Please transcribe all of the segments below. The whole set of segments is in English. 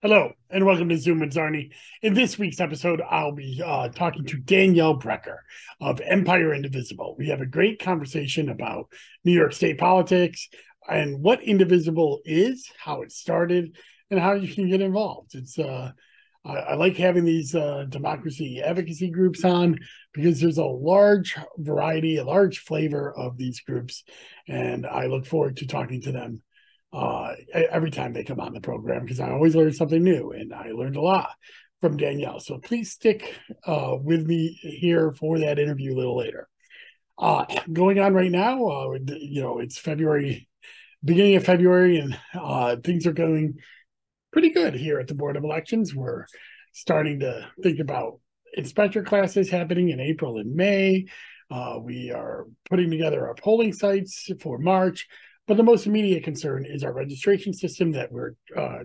Hello, and welcome to Zoom with Czarny. In this week's episode, I'll be uh, talking to Danielle Brecker of Empire Indivisible. We have a great conversation about New York State politics and what Indivisible is, how it started, and how you can get involved. It's uh, I, I like having these uh, democracy advocacy groups on because there's a large variety, a large flavor of these groups, and I look forward to talking to them uh, every time they come on the program because I always learn something new, and I learned a lot from Danielle. So please stick uh, with me here for that interview a little later. Uh, going on right now, uh, you know, it's February, beginning of February, and uh, things are going pretty good here at the Board of Elections. We're starting to think about inspector classes happening in April and May. Uh, we are putting together our polling sites for March. But the most immediate concern is our registration system that we're uh,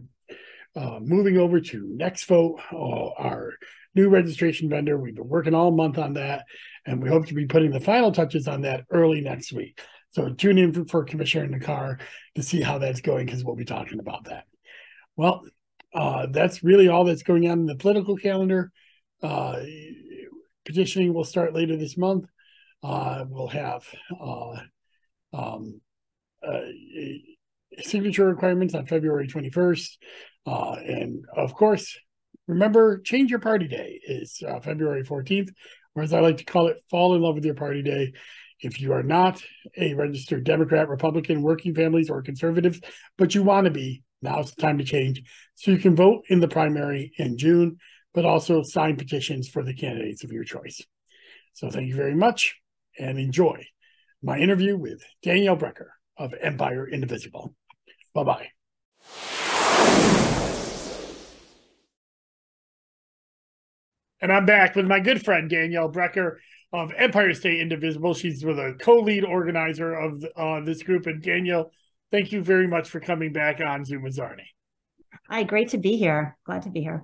uh, moving over to NextVote, uh, our new registration vendor. We've been working all month on that, and we hope to be putting the final touches on that early next week. So tune in for, for Commissioner in the car to see how that's going because we'll be talking about that. Well, uh, that's really all that's going on in the political calendar. Uh, petitioning will start later this month. Uh, we'll have uh, um, signature requirements on February 21st. Uh, and of course, remember, change your party day is uh, February 14th, or as I like to call it, fall in love with your party day. If you are not a registered Democrat, Republican, working families, or conservatives, but you want to be, now's the time to change. So you can vote in the primary in June, but also sign petitions for the candidates of your choice. So thank you very much and enjoy my interview with Danielle Brecker of Empire Indivisible. Bye bye. And I'm back with my good friend Danielle Brecker of Empire State Indivisible. She's with a co-lead organizer of uh, this group. And Danielle, thank you very much for coming back on Zoom with Czarny. Hi, great to be here. Glad to be here.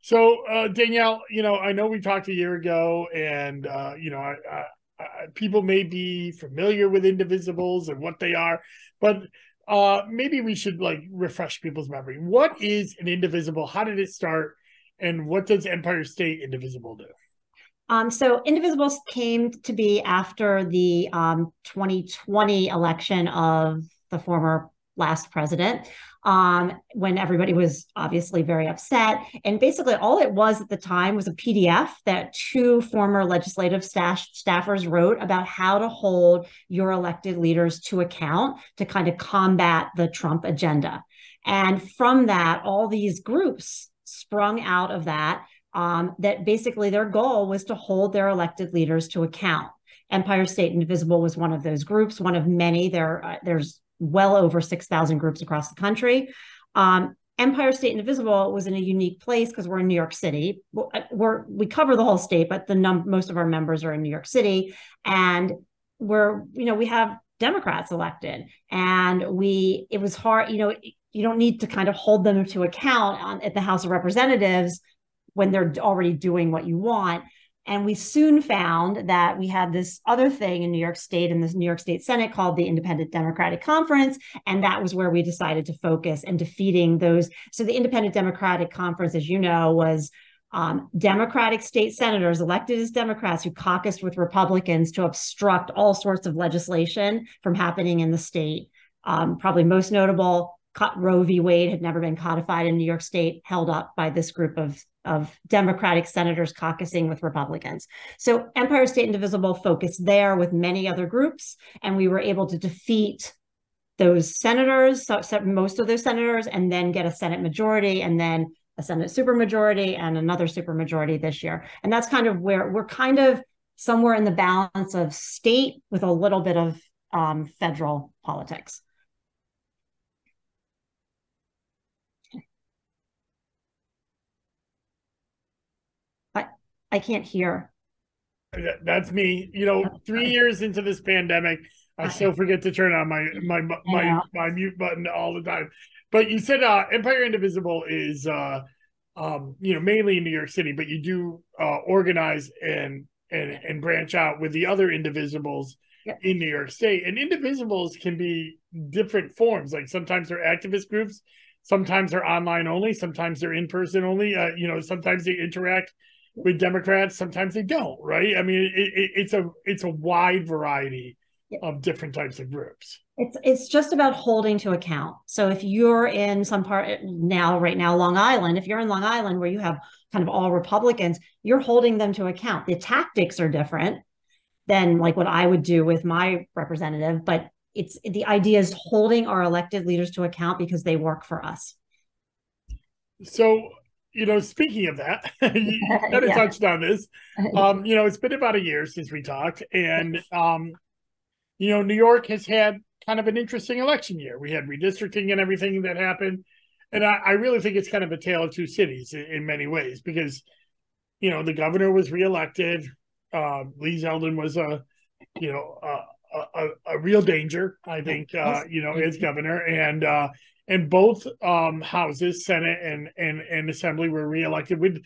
So, uh, Danielle, you know, I know we talked a year ago, and uh, you know, I, uh, people may be familiar with indivisibles and what they are, but uh, maybe we should like refresh people's memory. What is an indivisible? How did it start? And what does Empire State Indivisible do? Um, so Indivisibles came to be after the um, 2020 election of the former last president um, when everybody was obviously very upset. And basically, all it was at the time was a PDF that two former legislative staff, staffers wrote about how to hold your elected leaders to account to kind of combat the Trump agenda. And from that, all these groups sprung out of that. Um, that basically their goal was to hold their elected leaders to account. Empire State Indivisible was one of those groups, one of many. There, uh, there's well over 6,000 groups across the country. Um, Empire State Indivisible was in a unique place because we're in New York City. Uh, we're, we cover the whole state, but the num- most of our members are in New York City, and we're you know we have Democrats elected, and we it was hard. You know, you don't need to kind of hold them to account on, at the House of Representatives when they're already doing what you want. And we soon found that we had this other thing in New York State in this New York State Senate called the Independent Democratic Conference. And that was where we decided to focus and defeating those. So the Independent Democratic Conference, as you know, was um, Democratic state senators elected as Democrats who caucused with Republicans to obstruct all sorts of legislation from happening in the state. Um, probably most notable, Roe v. Wade had never been codified in New York State, held up by this group of, of Democratic senators caucusing with Republicans. So Empire State Indivisible focused there with many other groups, and we were able to defeat those senators, most of those senators, and then get a Senate majority, and then a Senate supermajority, and another supermajority this year. And that's kind of where we're kind of somewhere in the balance of state with a little bit of um, federal politics. I can't hear. That's me. You know, three years into this pandemic, I still forget to turn on my my my my mute button all the time. But you said uh, Empire Indivisible is uh, um, you know mainly in New York City, but you do uh, organize and and and branch out with the other Indivisibles in New York State. And Indivisibles can be different forms. Like sometimes they're activist groups, Sometimes they're online only. Sometimes they're in person only. Uh, you know, sometimes they interact with Democrats. Sometimes they don't. Right? I mean, it, it, it's a it's a wide variety of different types of groups. It's it's just about holding to account. So if you're in some part now, right now, Long Island, if you're in Long Island where you have kind of all Republicans, you're holding them to account. The tactics are different than like what I would do with my representative, but it's the idea is holding our elected leaders to account because they work for us. So, you know, speaking of that, you kind of yeah. touched on this. Um, you know, it's been about a year since we talked, and um, you know, New York has had kind of an interesting election year. We had redistricting and everything that happened. And I, I really think it's kind of a tale of two cities in, in many ways because, you know, the governor was reelected. Uh, Lee Zeldin was a, you know, a, a, a real danger, I think, uh, you know, as governor. And, uh, and both um, houses, Senate and, and, and Assembly, were reelected with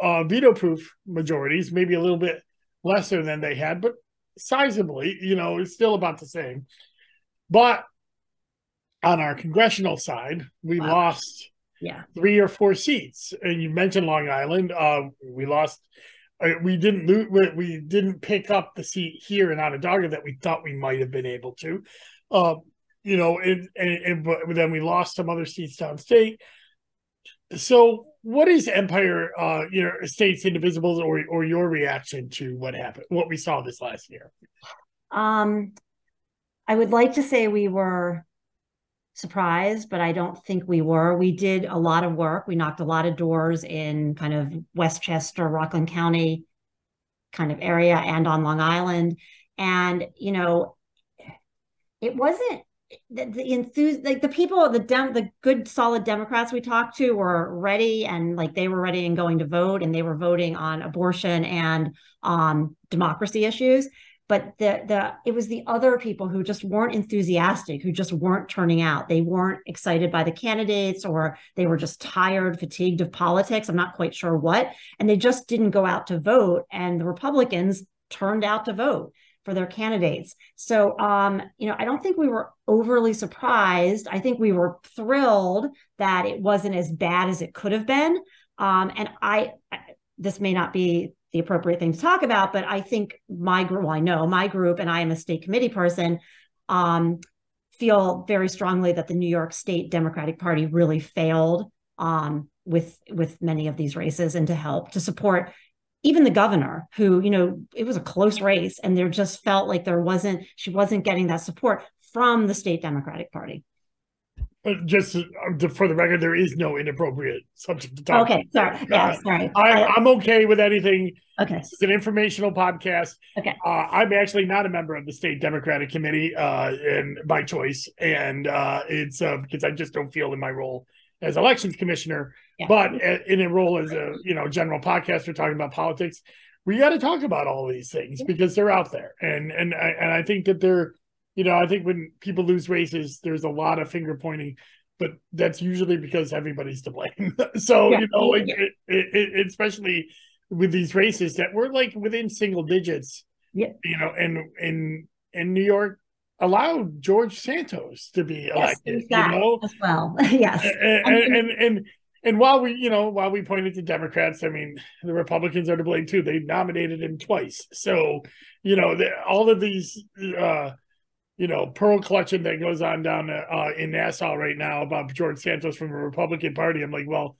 uh, veto proof majorities, maybe a little bit lesser than they had, but sizably, you know, it's still about the same. But on our congressional side, we wow. lost yeah three or four seats. And you mentioned Long Island. Uh, we lost. Uh, we didn't lose. We didn't pick up the seat here in Onondaga that we thought we might have been able to. Uh, you know, and, and, and then we lost some other seats downstate. So, what is Empire, uh, you know, States Indivisibles, or or your reaction to what happened, what we saw this last year? Um, I would like to say we were surprised, but I don't think we were. We did a lot of work. We knocked a lot of doors in kind of Westchester, Rockland County kind of area and on Long Island. And, you know, it wasn't the, the like the people the dem the good solid democrats we talked to were ready and like they were ready and going to vote and they were voting on abortion and um democracy issues. But the the it was the other people who just weren't enthusiastic who just weren't turning out. They weren't excited by the candidates or they were just tired fatigued of politics. I'm not quite sure what. And they just didn't go out to vote and the republicans turned out to vote for their candidates so um you know i don't think we were overly surprised i think we were thrilled that it wasn't as bad as it could have been um and i this may not be the appropriate thing to talk about. But I think my group, well, I know my group, and I am a state committee person, um, feel very strongly that the New York State Democratic Party really failed um, with with many of these races, and to help to support even the governor, who you know it was a close race, and there just felt like there wasn't she wasn't getting that support from the state Democratic Party just uh, for the record, there is no inappropriate subject to talk. Okay, sorry. Yeah, uh, sorry. I, am okay with anything. Okay, it's an informational podcast. Okay, uh, I'm actually not a member of the state Democratic Committee, uh, and by choice, and uh, it's uh, because I just don't feel in my role as elections commissioner, yeah. but in a role as a you know general podcaster talking about politics, we got to talk about all these things because they're out there, and and and I think that they're you know, I think when people lose races, there's a lot of finger pointing, but that's usually because everybody's to blame. so yeah. you know, like it, it, it, especially with these races that were like within single digits. Yeah. You know, and in in New York allowed George Santos to be elected. Yes, you know, as well. yes. And and, and and and while we, you know, while we pointed to Democrats, I mean, the Republicans are to blame too. They nominated him twice. So, you know, the, all of these uh you know, pearl clutching that goes on down uh, in Nassau right now about George Santos from the Republican Party. I'm like, well,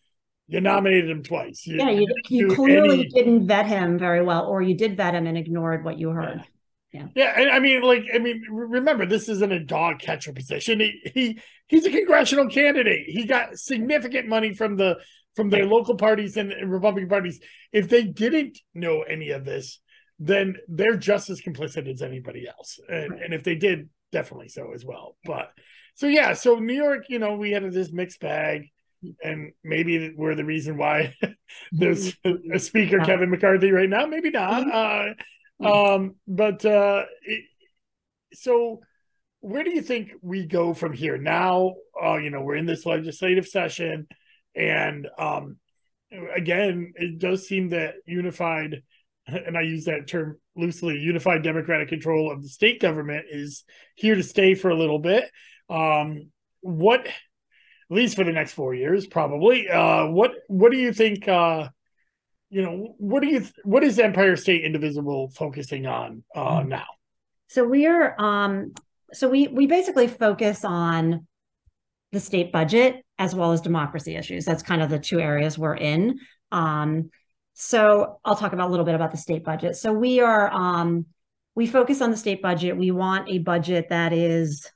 you nominated him twice. You, yeah, you, you clearly any... didn't vet him very well, or you did vet him and ignored what you heard. Yeah. Yeah, and I mean, like, I mean, remember, this isn't a dog catcher position. He, he he's a congressional candidate. He got significant money from the from the local parties and Republican parties. If they didn't know any of this, then they're just as complicit as anybody else. And, and if they did, definitely so as well. But so yeah, so New York, you know, we had this mixed bag, and maybe we're the reason why there's a speaker, Kevin McCarthy, right now. Maybe not. Mm-hmm. Uh, um, but uh, so where do you think we go from here? Now, uh, you know, we're in this legislative session, and um, again, it does seem that unified and I use that term loosely, unified democratic control of the state government is here to stay for a little bit. Um, what at least for the next four years, probably. Uh, what what do you think? Uh, you know, what do you what is Empire State Indivisible focusing on uh, mm-hmm. now? So we are um, so we we basically focus on the state budget as well as democracy issues. That's kind of the two areas we're in. Um, so I'll talk about a little bit about the state budget. So we are um, we focus on the state budget. We want a budget that is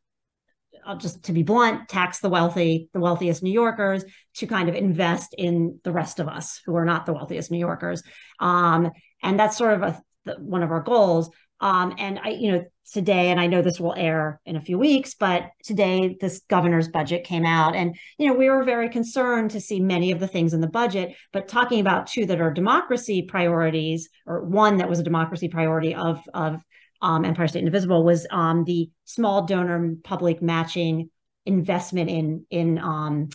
just to be blunt, tax the wealthy, the wealthiest New Yorkers to kind of invest in the rest of us who are not the wealthiest New Yorkers. Um, and that's sort of a, the, one of our goals. Um, and I, you know, today, and I know this will air in a few weeks, but today this governor's budget came out, and you know, we were very concerned to see many of the things in the budget. But talking about two that are democracy priorities, or one that was a democracy priority of of um, Empire State Indivisible was um, the small donor public matching investment in in um,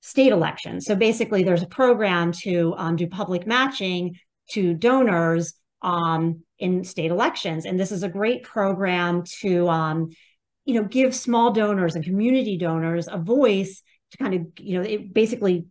state elections. So basically, there's a program to um, do public matching to donors um, in state elections, and this is a great program to um, you know give small donors and community donors a voice to kind of you know it basically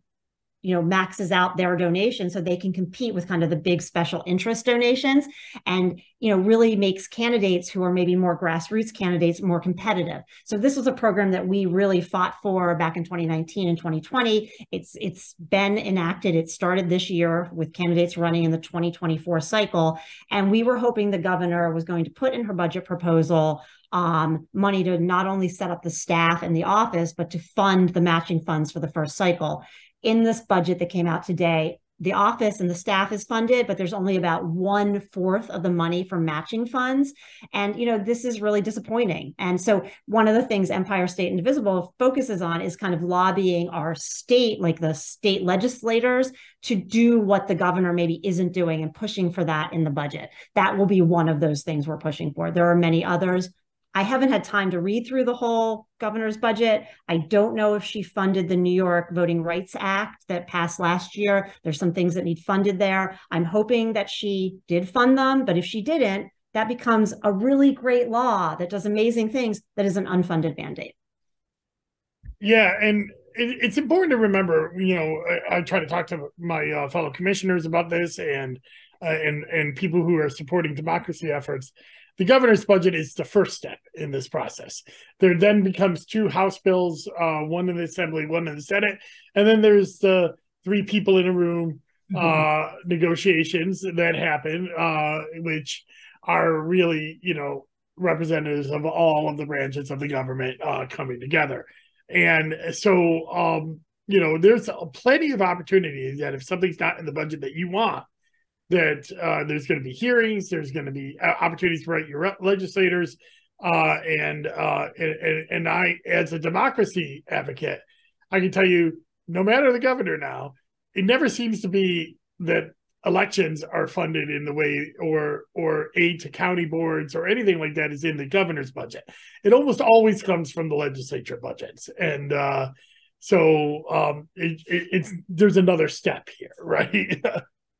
you know maxes out their donation so they can compete with kind of the big special interest donations and you know really makes candidates who are maybe more grassroots candidates more competitive. So this was a program that we really fought for back in 2019 and 2020 it's it's been enacted. It started this year with candidates running in the 2024 cycle. And we were hoping the governor was going to put in her budget proposal um, money to not only set up the staff and the office, but to fund the matching funds for the first cycle in this budget that came out today, the office and the staff is funded, but there's only about one fourth of the money for matching funds. And, you know, this is really disappointing. And so, one of the things Empire State Indivisible focuses on is kind of lobbying our state, like the state legislators, to do what the governor maybe isn't doing and pushing for that in the budget. That will be one of those things we're pushing for. There are many others. I haven't had time to read through the whole governor's budget. I don't know if she funded the New York Voting Rights Act that passed last year. There's some things that need funded there. I'm hoping that she did fund them, but if she didn't, that becomes a really great law that does amazing things that is an unfunded mandate. Yeah, and it's important to remember, you know, I, I try to talk to my uh, fellow commissioners about this and uh, and and people who are supporting democracy efforts the governor's budget is the first step in this process. There then becomes two House bills, uh, one in the Assembly, one in the Senate, and then there's the three people in a room mm-hmm. uh, negotiations that happen, uh, which are really, you know, representatives of all of the branches of the government uh, coming together. And so, um, you know, there's plenty of opportunities that if something's not in the budget that you want, that uh, there's going to be hearings, there's going to be uh, opportunities for your legislators, uh, and, uh, and and I, as a democracy advocate, I can tell you, no matter the governor now, it never seems to be that elections are funded in the way or or aid to county boards or anything like that is in the governor's budget. It almost always comes from the legislature budgets, and uh, so um, it, it, it's there's another step here, right?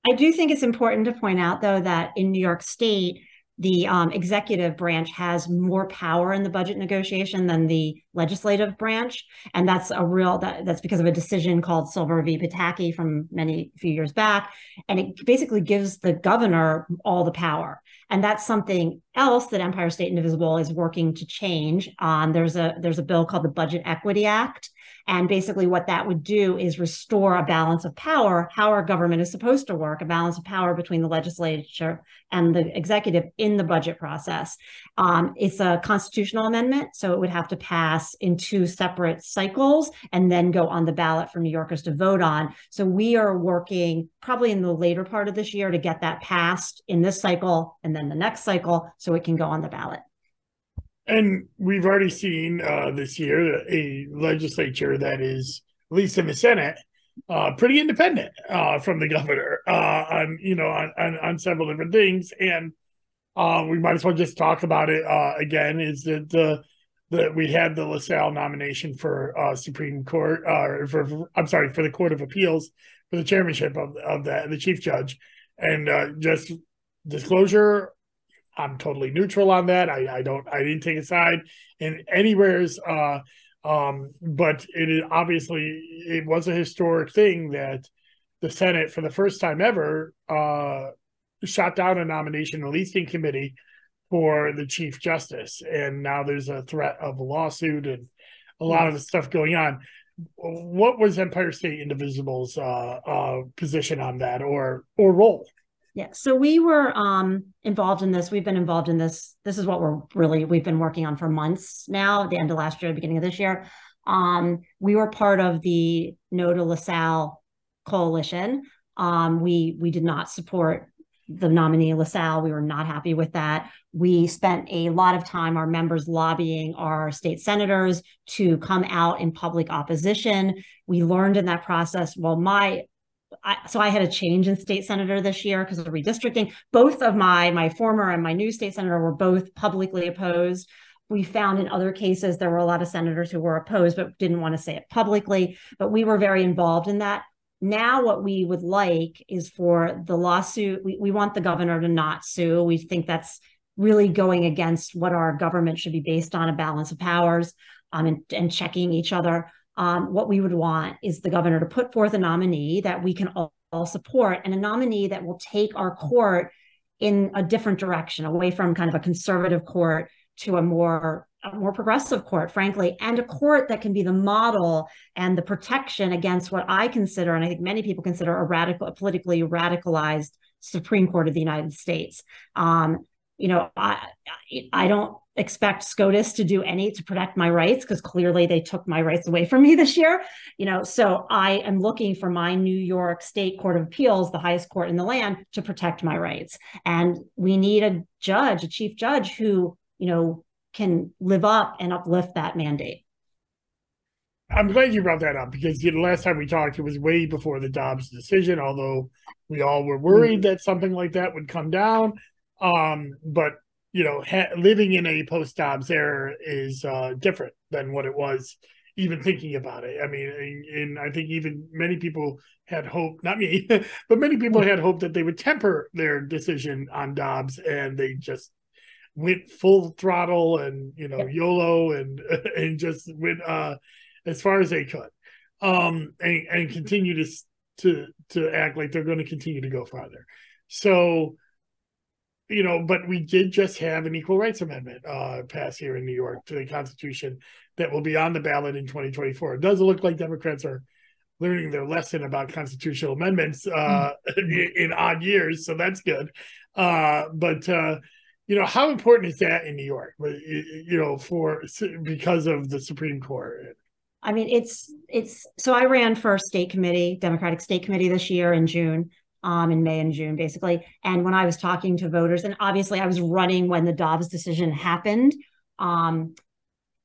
I do think it's important to point out, though, that in New York State, the um, executive branch has more power in the budget negotiation than the legislative branch, and that's a real that, that's because of a decision called Silver v. Pataki from many few years back, and it basically gives the governor all the power, and that's something else that Empire State Indivisible is working to change. Um, there's a there's a bill called the Budget Equity Act and basically, what that would do is restore a balance of power, how our government is supposed to work, a balance of power between the legislature and the executive in the budget process. Um, it's a constitutional amendment, so it would have to pass in two separate cycles and then go on the ballot for New Yorkers to vote on. So we are working probably in the later part of this year to get that passed in this cycle and then the next cycle so it can go on the ballot. And we've already seen uh, this year a legislature that is, at least in the Senate, uh, pretty independent uh, from the governor uh, on you know on, on, on several different things, and uh, we might as well just talk about it uh, again. Is that the that we had the LaSalle nomination for Supreme Court, or for, I'm sorry for the Court of Appeals for the chairmanship of of that the chief judge, and just disclosure I'm totally neutral on that. I, I don't I didn't take a side in anywhere's uh, Um, but it is obviously it was a historic thing that the Senate, for the first time ever, uh, shot down a nomination, at least in committee, for the Chief Justice. And now there's a threat of a lawsuit and a lot of the stuff going on. What was Empire State Indivisible's uh, uh, position on that or or role? Yeah, so we were um, involved in this. We've been involved in this. This is what we're really we've been working on for months now. The end of last year, beginning of this year, um, we were part of the No to LaSalle coalition. Um, we we did not support the nominee LaSalle. We were not happy with that. We spent a lot of time, our members lobbying our state senators to come out in public opposition. We learned in that process, well, my I, so I had a change in state senator this year because of redistricting. Both of my my former and my new state senator were both publicly opposed. We found in other cases there were a lot of senators who were opposed but didn't want to say it publicly. But we were very involved in that. Now, what we would like is for the lawsuit. We, we want the governor to not sue. We think that's really going against what our government should be based on a balance of powers um, and, and checking each other. Um, what we would want is the governor to put forth a nominee that we can all, all support and a nominee that will take our court in a different direction, away from kind of a conservative court to a more a more progressive court, frankly, and a court that can be the model and the protection against what I consider, and I think many people consider a radical, a politically radicalized Supreme Court of the United States. Um, you know, I I don't expect SCOTUS to do any to protect my rights because clearly they took my rights away from me this year. You know, so I am looking for my New York State Court of Appeals, the highest court in the land, to protect my rights. And we need a judge, a chief judge who, you know, can live up and uplift that mandate. I'm glad you brought that up because you know, last time we talked, it was way before the Dobbs decision, although we all were worried mm-hmm. that something like that would come down. Um, but you know, ha- living in a post Dobbs era is uh, different than what it was even thinking about it. I mean, and, and, I think even many people had hope, not me, but many people had hope that they would temper their decision on Dobbs and they just went full throttle and, you know, YOLO and, and just went uh, as far as they could um, and, and continue to, to, to act like they're going to continue to go farther. So, you know, but we did just have an equal rights amendment uh, pass here in New York to the Constitution that will be on the ballot in 2024. It doesn't look like Democrats are learning their lesson about constitutional amendments uh, in, in, odd years, so that's good. Uh, but uh, you know, how important is that in New York? You know, for because of the Supreme Court. I mean, it's it's so I ran for state committee, Democratic state committee this year in June um, in May and June, basically. And when I was talking to voters, and obviously I was running when the Dobbs decision happened, um,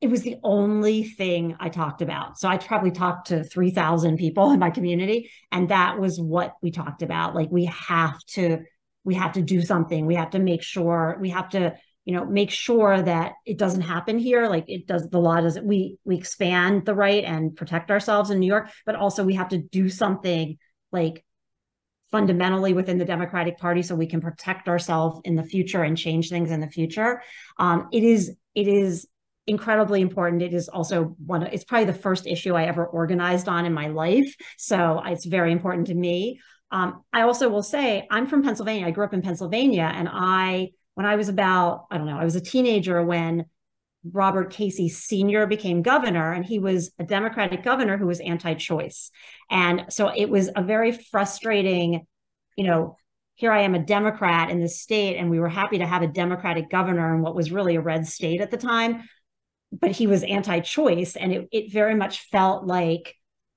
it was the only thing I talked about. So I probably talked to 3,000 people in my community, and that was what we talked about. Like we have to, we have to do something. We have to make sure, we have to, you know, make sure that it doesn't happen here. Like it does, the law doesn't, we, we expand the right and protect ourselves in New York, but also we have to do something like fundamentally within the Democratic Party so we can protect ourselves in the future and change things in the future. Um, it is it is incredibly important. It is also one of, it's probably the first issue I ever organized on in my life. So it's very important to me. Um, I also will say I'm from Pennsylvania. I grew up in Pennsylvania and I when I was about, I don't know, I was a teenager when Robert Casey Sr. became governor, and he was a Democratic governor who was anti choice. And so it was a very frustrating, you know, here I am a Democrat in the state, and we were happy to have a Democratic governor in what was really a red state at the time. But he was anti choice, and it, it very much felt like,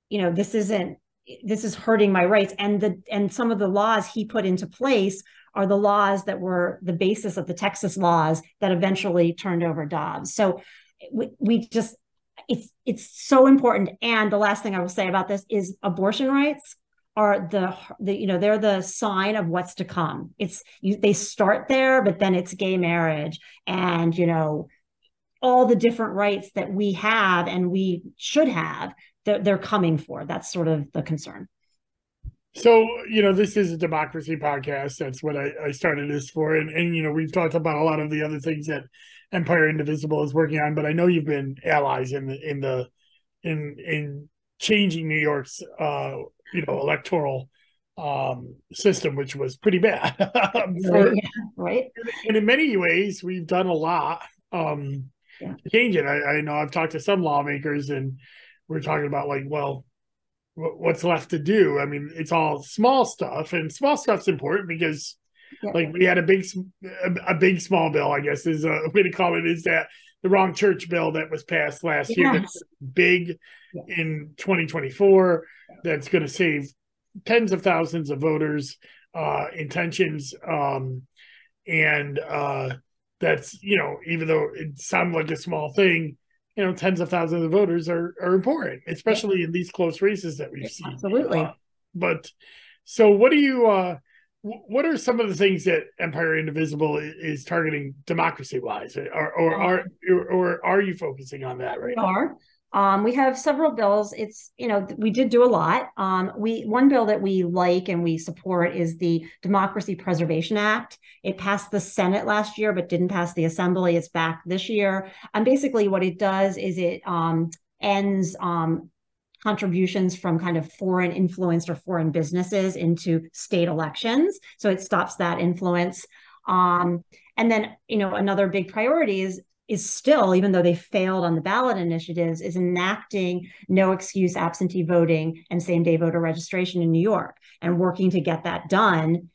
you know, this isn't this is hurting my rights and the and some of the laws he put into place are the laws that were the basis of the Texas laws that eventually turned over Dobbs. So we, we just it's it's so important. And the last thing I will say about this is abortion rights are the, the you know they're the sign of what's to come. It's you, they start there, but then it's gay marriage and you know all the different rights that we have and we should have they're, they're coming for. That's sort of the concern. So, you know, this is a democracy podcast. That's what I, I started this for. And, and, you know, we've talked about a lot of the other things that Empire Indivisible is working on, but I know you've been allies in the, in the in in changing New York's uh, you know electoral um, system, which was pretty bad. For, yeah, right. And in many ways, we've done a lot um, yeah. to change it. I, I, know I've talked to some lawmakers, and we're talking about like, well, what's left to do? I mean, it's all small stuff, and small stuff's important because. Yeah. Like we had a big, a, a, big small bill. I guess is a way to call it. Is that the wrong church bill that was passed last yes. year? That's big in 2024. That's going to save tens of thousands of voters' uh, intentions, um, and uh, that's you know even though it sounds like a small thing, you know tens of thousands of voters are are important, especially in these close races that we've seen. Absolutely. Uh, but so, what do you? Uh, what are some of the things that Empire Indivisible is targeting democracy wise, or, or are or are you focusing on that right? We are. Um, we have several bills. It's you know we did do a lot. Um, we one bill that we like and we support is the Democracy Preservation Act. It passed the Senate last year, but didn't pass the Assembly. It's back this year. And basically, what it does is it um, ends um, contributions from kind of foreign influence or foreign businesses into state elections. So it stops that influence. Um, and then, you know, another big priority is is still, even though they failed on the ballot initiatives, is enacting no excuse absentee voting and same day voter registration in New York and working to get that done.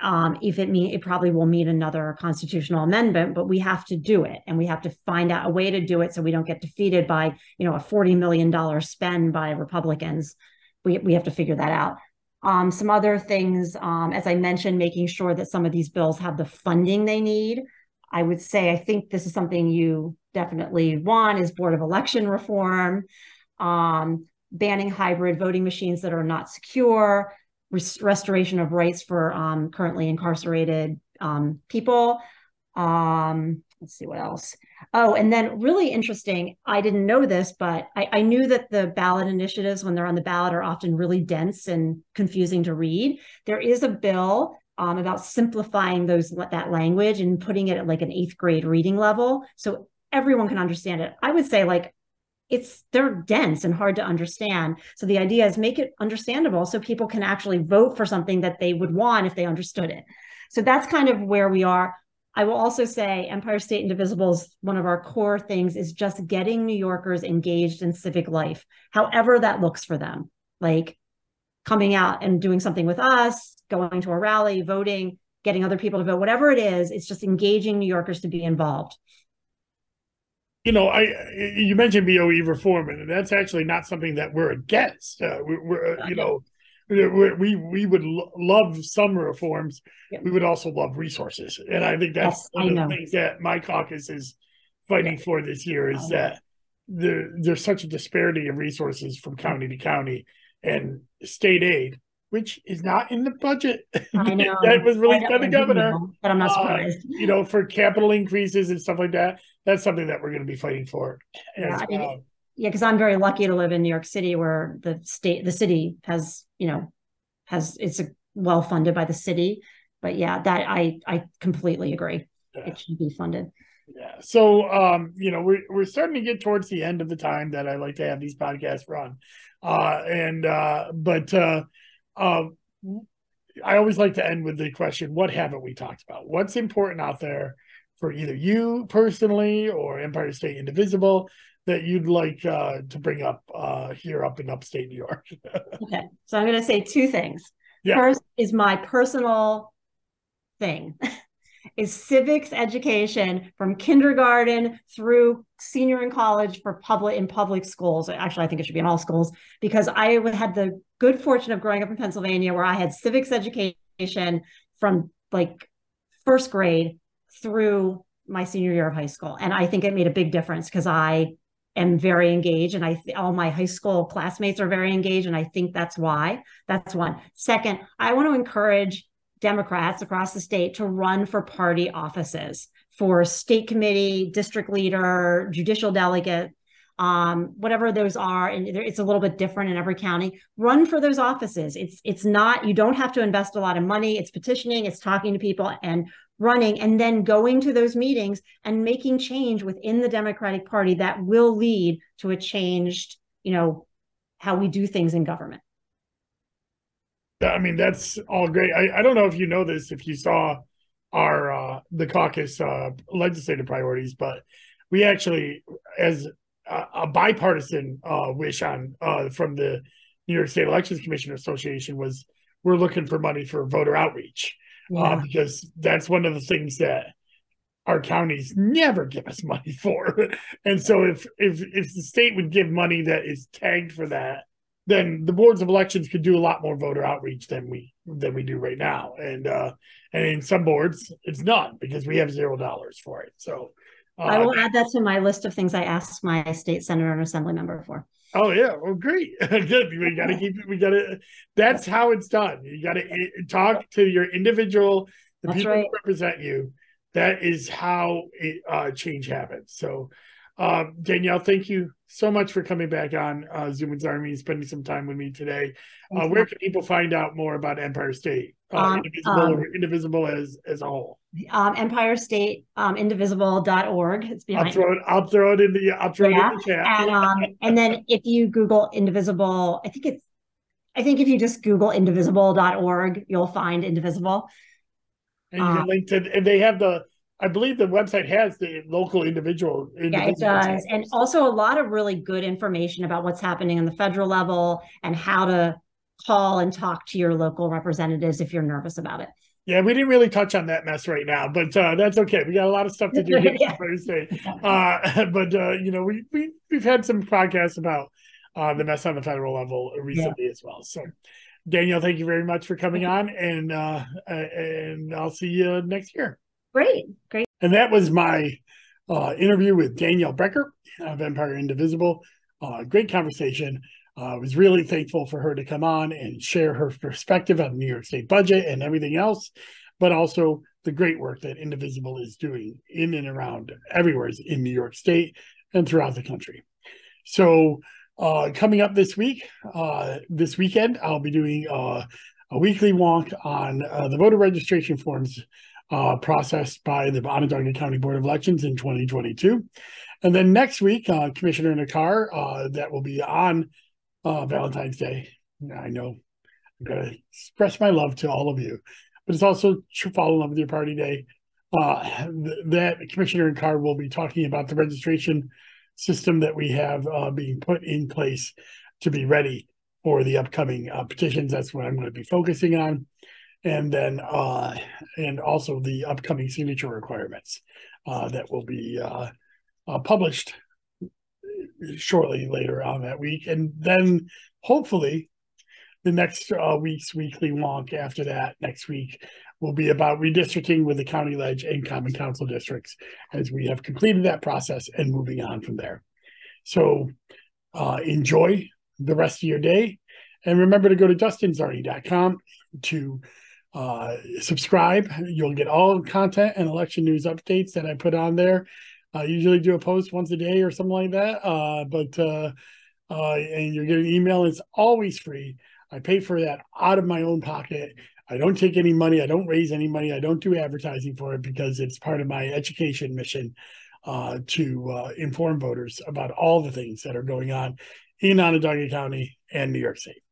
Um, if it mean it probably will mean another constitutional amendment, but we have to do it, and we have to find out a way to do it so we don't get defeated by you know a forty million dollar spend by Republicans. We we have to figure that out. Um, some other things, um, as I mentioned, making sure that some of these bills have the funding they need. I would say I think this is something you definitely want is board of election reform, um, banning hybrid voting machines that are not secure, res- restoration of rights for um, currently incarcerated um, people. Um, let's see what else. Oh, and then really interesting. I didn't know this, but I, I knew that the ballot initiatives, when they're on the ballot, are often really dense and confusing to read. There is a bill um, about simplifying those that language and putting it at like an eighth grade reading level. So everyone can understand it. I would say like it's they're dense and hard to understand. So the idea is make it understandable so people can actually vote for something that they would want if they understood it. So that's kind of where we are. I will also say empire state indivisible's one of our core things is just getting new yorkers engaged in civic life however that looks for them. Like coming out and doing something with us going to a rally, voting, getting other people to vote, whatever it is, it's just engaging New Yorkers to be involved. You know, I you mentioned BOE reform, and that's actually not something that we're against. Uh, we, are uh, you know, we we would lo- love some reforms. Yep. We would also love resources, and I think that's yes, one of the things that my caucus is fighting for this year is that there, there's such a disparity of resources from county to county, and state aid which is not in the budget. I know that was released by the governor. Know, but I'm not uh, surprised. Uh, you know, for capital increases and stuff like that. That's something that we're going to be fighting for. Yeah, well. yeah, because I'm very lucky to live in New York City, where the state, the city has, you know, has it's a, well funded by the city. But yeah, that I I completely agree. Yeah. It should be funded. Yeah. So um, you know, we're we're starting to get towards the end of the time that I like to have these podcasts run. Uh and uh but uh um, I always like to end with the question what haven't we talked about? What's important out there for either you personally or Empire State Indivisible that you'd like uh, to bring up uh, here up in upstate New York? okay. So I'm going to say two things. Yeah. First is my personal thing. is civics education from kindergarten through senior in college for public in public schools. Actually, I think it should be in all schools because I had the good fortune of growing up in Pennsylvania where I had civics education from like first grade through my senior year of high school. And I think it made a big difference because I am very engaged and I th- all my high school classmates are very engaged and I think that's why. That's one. Second, I want to encourage Democrats across the state to run for party offices for state committee, district leader, judicial delegate, um, whatever those are, and it's a little bit different in every county. Run for those offices. It's it's not you don't have to invest a lot of money. It's petitioning, it's talking to people, and running, and then going to those meetings and making change within the Democratic Party that will lead to a changed you know, how we do things in government. I mean, that's all great. I, I don't know if you know this, if you saw our uh, the caucus uh, legislative priorities, but we actually, as a, bipartisan uh, wish on uh, from the New York State Elections Commission Association was we're looking for money for voter outreach uh, because that's one of the things that our counties never give us money for. and so if if if the state would give money that is tagged for that, then the boards of elections could do a lot more voter outreach than we than we do right now. And uh, and in some boards, it's none because we have zero dollars for it. So uh, I will add that to my list of things I asked my state senator and assembly member for. Oh yeah, well, great, good. We got to keep. It. We got to. That's how it's done. You got to talk to your individual, the that's people right. who represent you. That is how it, uh, change happens. So uh, Danielle, thank you so much for coming back on uh, Zoom Czarny and spending some time with me today. Uh, where can people find out more about Empire State, uh, um, indivisible um, or indivisible as as a whole? Um, Empire State um, indivisible.org. It's behind. I'll throw it. I'll throw it in the. I'll throw yeah. it in the chat. And um, and then if you Google indivisible, I think it's. I think if you just Google indivisible.org, you'll find indivisible. And you can um, link to. And they have the I believe the website has the local individual. individual yeah, it does. Channels. And also a lot of really good information about what's happening on the federal level and how to call and talk to your local representatives if you're nervous about it. Yeah, we didn't really touch on that mess right now, but uh, that's okay. We got a lot of stuff to do yeah. Thursday. Uh, but uh, you know, we, we we've had some podcasts about uh, the mess on the federal level recently yeah. as well. So, Danielle, thank you very much for coming on, and uh, and I'll see you next year. Great, great. And that was my uh, interview with Danielle Brecker of Empire Indivisible. Uh, great conversation. I uh, was really thankful for her to come on and share her perspective on the New York State budget and everything else, but also the great work that Indivisible is doing in and around everywhere in New York State and throughout the country. So, uh, coming up this week, uh, this weekend, I'll be doing uh, a weekly wonk on uh, the voter registration forms uh, processed by the Onondaga County Board of Elections in 2022. And then next week, Commissioner Nakar, that will be on uh, Valentine's Day. I know I'm going to express my love to all of you, but it's also Fall in Love with Your Party Day. Uh, th- that Commissioner Nakar will be talking about the registration system that we have uh, being put in place to be ready for the upcoming uh, petitions. That's what I'm going to be focusing on and then uh, and also the upcoming signature requirements uh, that will be uh, published shortly later on that week, and then hopefully the next uh, week's weekly wonk after that next week will be about redistricting with the county ledge and common council districts as we have completed that process and moving on from there. So uh, enjoy the rest of your day. And remember to go to dustinczarny.com to uh, subscribe. You'll get all content and election news updates that I put on there. I usually do a post once a day or something like that. Uh, but uh, uh, and you're getting email. It's always free. I pay for that out of my own pocket. I don't take any money. I don't raise any money. I don't do advertising for it because it's part of my education mission uh, to uh, inform voters about all the things that are going on in Onondaga County and New York State.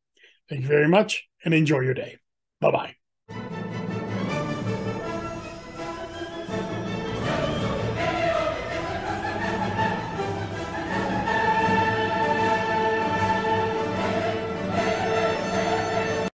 Thank you very much and enjoy your day. Bye bye.